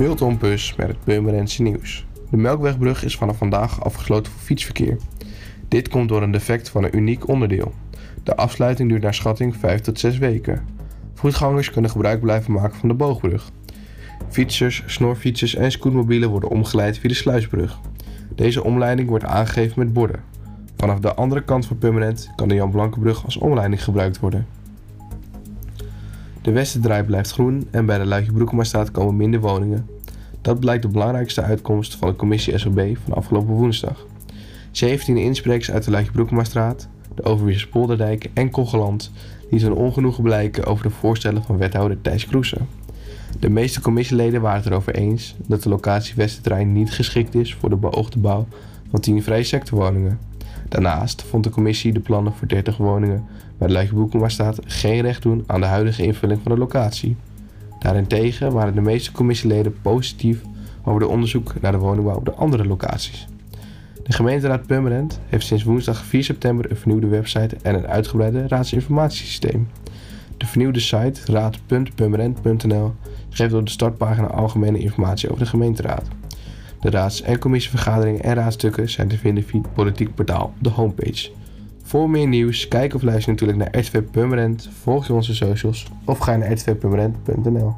Milton Bus met het Purmerendse nieuws. De Melkwegbrug is vanaf vandaag afgesloten voor fietsverkeer. Dit komt door een defect van een uniek onderdeel. De afsluiting duurt naar schatting 5 tot 6 weken. Voetgangers kunnen gebruik blijven maken van de boogbrug. Fietsers, snorfietsers en scootmobielen worden omgeleid via de sluisbrug. Deze omleiding wordt aangegeven met borden. Vanaf de andere kant van Purmerend kan de Jan Blankenbrug als omleiding gebruikt worden. De Westerdraai blijft groen en bij de Luikje Broekemastraat komen minder woningen. Dat blijkt de belangrijkste uitkomst van de commissie SOB van afgelopen woensdag. 17 insprekers uit de Luikje Broekemastraat, de Overwiese Polderdijk en Kogeland lieten hun ongenoegen blijken over de voorstellen van wethouder Thijs Kroesen. De meeste commissieleden waren het erover eens dat de locatie Westertrein niet geschikt is voor de beoogde bouw van 10 vrije sectorwoningen. Daarnaast vond de commissie de plannen voor 30 woningen bij de Luikje geen recht doen aan de huidige invulling van de locatie. Daarentegen waren de meeste commissieleden positief over de onderzoek naar de woningbouw op de andere locaties. De gemeenteraad Purmerend heeft sinds woensdag 4 september een vernieuwde website en een uitgebreide raadsinformatiesysteem. De vernieuwde site raad.purmerend.nl geeft op de startpagina algemene informatie over de gemeenteraad. De raads- en commissievergaderingen en raadstukken zijn te vinden via het politiek portaal de homepage. Voor meer nieuws, kijk of luister natuurlijk naar RTV Purmerend, volg je onze socials of ga naar rtvpurmerend.nl.